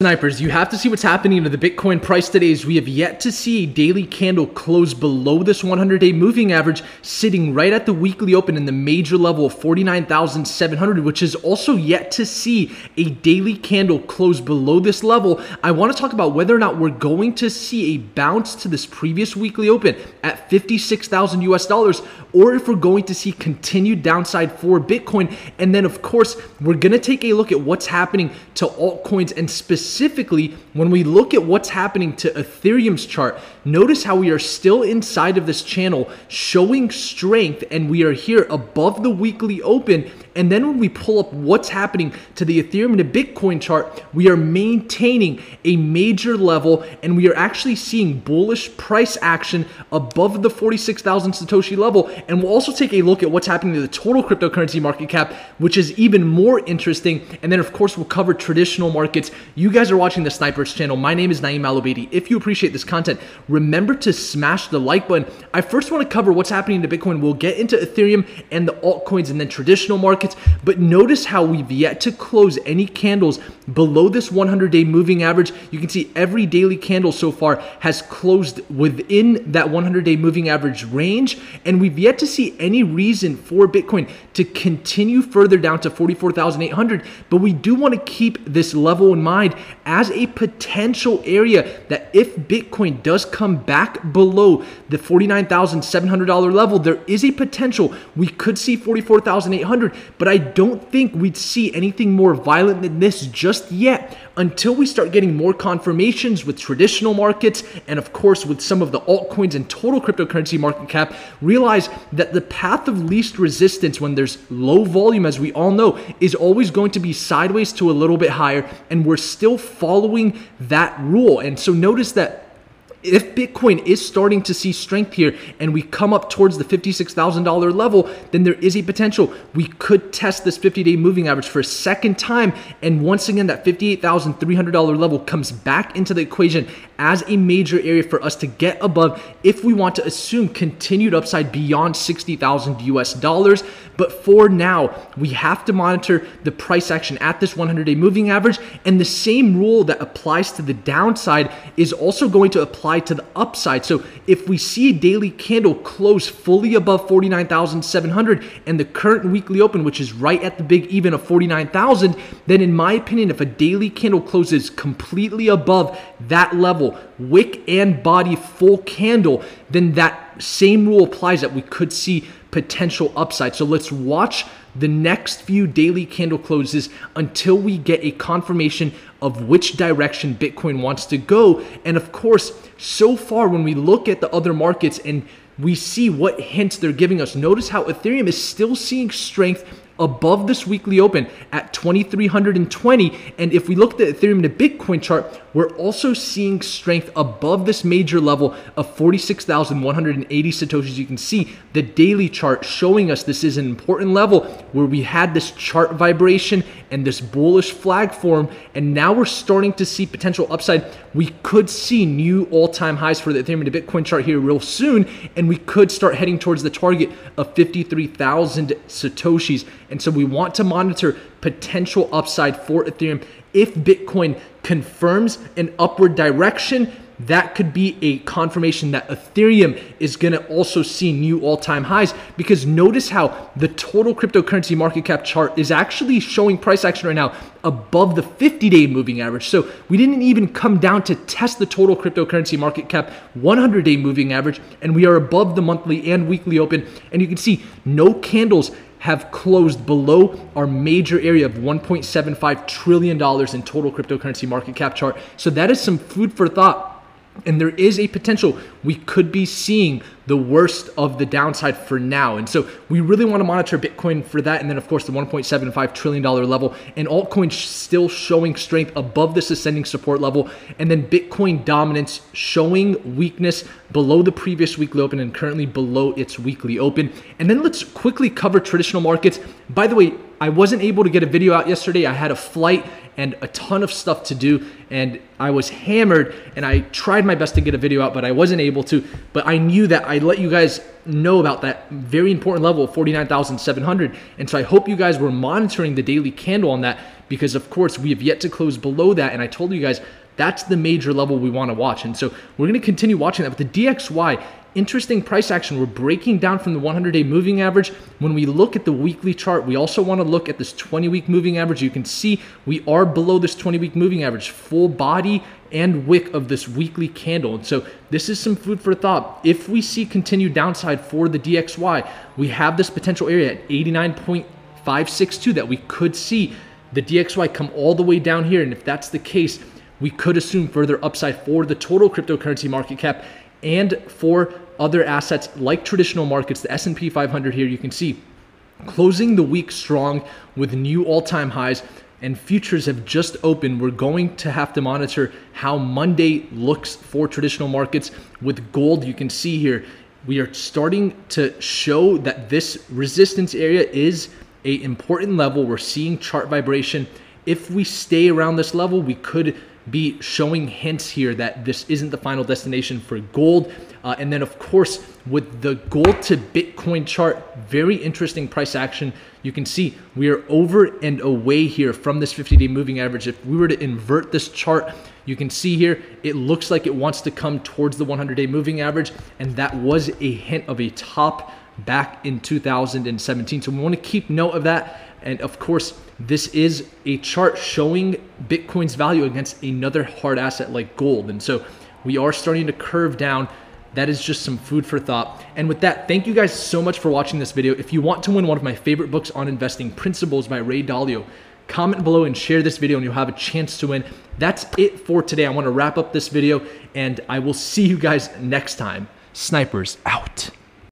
Snipers, you have to see what's happening to the Bitcoin price today as we have yet to see a daily candle close below this 100-day moving average, sitting right at the weekly open in the major level of 49,700, which is also yet to see a daily candle close below this level. I want to talk about whether or not we're going to see a bounce to this previous weekly open at 56,000 US dollars, or if we're going to see continued downside for Bitcoin. And then, of course, we're going to take a look at what's happening to altcoins and specifically specifically, when we look at what's happening to Ethereum's chart, notice how we are still inside of this channel showing strength and we are here above the weekly open. And then when we pull up what's happening to the Ethereum and the Bitcoin chart, we are maintaining a major level and we are actually seeing bullish price action above the 46,000 Satoshi level. And we'll also take a look at what's happening to the total cryptocurrency market cap, which is even more interesting. And then, of course, we'll cover traditional markets. You guys are watching the Snipers channel. My name is Naeem Alobedi. If you appreciate this content, remember to smash the like button. I first want to cover what's happening to Bitcoin. We'll get into Ethereum and the altcoins and then traditional markets. But notice how we've yet to close any candles below this 100 day moving average. You can see every daily candle so far has closed within that 100 day moving average range. And we've yet to see any reason for Bitcoin to continue further down to 44,800. But we do want to keep this level in mind as a potential area that if Bitcoin does come back below the $49,700 level, there is a potential. We could see 44,800, but I don't think we'd see anything more violent than this just yet until we start getting more confirmations with traditional markets and of course with some of the altcoins and total cryptocurrency market cap, realize that the path of least resistance when there's low volume, as we all know, is always going to be sideways to a little bit higher, and we're still following that rule. And so notice that if Bitcoin is starting to see strength here and we come up towards the $56,000 level, then there is a potential we could test this 50 day moving average for a second time. And once again, that $58,300 level comes back into the equation as a major area for us to get above if we want to assume continued upside beyond 60,000 US dollars. But for now, we have to monitor the price action at this 100 day moving average. And the same rule that applies to the downside is also going to apply to the upside. So if we see a daily candle close fully above 49,700 and the current weekly open, which is right at the big even of 49,000, then in my opinion, if a daily candle closes completely above that level, wick and body full candle, then that same rule applies that we could see potential upside. So let's watch the next few daily candle closes until we get a confirmation of which direction Bitcoin wants to go. And of course, so far when we look at the other markets and we see what hints they're giving us, notice how Ethereum is still seeing strength above this weekly open at 2320 and if we look at the ethereum to bitcoin chart we're also seeing strength above this major level of 46,180 satoshis. You can see the daily chart showing us this is an important level where we had this chart vibration and this bullish flag form. And now we're starting to see potential upside. We could see new all-time highs for the ethereum to bitcoin chart here real soon. And we could start heading towards the target of 53,000 satoshis and so we want to monitor potential upside for Ethereum. If Bitcoin confirms an upward direction, that could be a confirmation that Ethereum is going to also see new all time highs because notice how the total cryptocurrency market cap chart is actually showing price action right now above the 50 day moving average. So we didn't even come down to test the total cryptocurrency market cap 100 day moving average, and we are above the monthly and weekly open. And you can see no candles have closed below our major area of $1.75 trillion in total cryptocurrency market cap chart. So that is some food for thought and there is a potential we could be seeing the worst of the downside for now. And so we really want to monitor Bitcoin for that. And then, of course, the $1.75 trillion level and altcoins still showing strength above this ascending support level. And then Bitcoin dominance showing weakness below the previous weekly open and currently below its weekly open. And then let's quickly cover traditional markets. By the way, I wasn't able to get a video out yesterday. I had a flight and a ton of stuff to do. And I was hammered and I tried my best to get a video out, but I wasn't able to. But I knew that I'd let you guys know about that very important level of 49,700. And so I hope you guys were monitoring the daily candle on that because, of course, we have yet to close below that. And I told you guys that's the major level we want to watch. And so we're going to continue watching that. But the DXY, interesting price action. We're breaking down from the 100 day moving average. When we look at the weekly chart, we also want to look at this 20 week moving average. You can see we are below this 20 week moving average, full body and wick of this weekly candle. And so this is some food for thought. If we see continued downside for the DXY, we have this potential area at 89.562 that we could see the DXY come all the way down here. And if that's the case, we could assume further upside for the total cryptocurrency market cap and for other assets like traditional markets, the S&P 500 here, you can see closing the week strong with new all-time highs and futures have just opened. We're going to have to monitor how Monday looks for traditional markets. With gold, you can see here, we are starting to show that this resistance area is a important level. We're seeing chart vibration. If we stay around this level, we could be showing hints here that this isn't the final destination for gold. Uh, and then, of course, with the gold to Bitcoin chart, very interesting price action. You can see we are over and away here from this 50 day moving average. If we were to invert this chart, you can see here, it looks like it wants to come towards the 100 day moving average. And that was a hint of a top back in 2017. So we want to keep note of that. And of course, this is a chart showing Bitcoin's value against another hard asset like gold. And so we are starting to curve down. That is just some food for thought. And with that, thank you guys so much for watching this video. If you want to win one of my favorite books on investing, Principles by Ray Dalio, comment below and share this video and you'll have a chance to win. That's it for today. I want to wrap up this video and I will see you guys next time. Snipers out.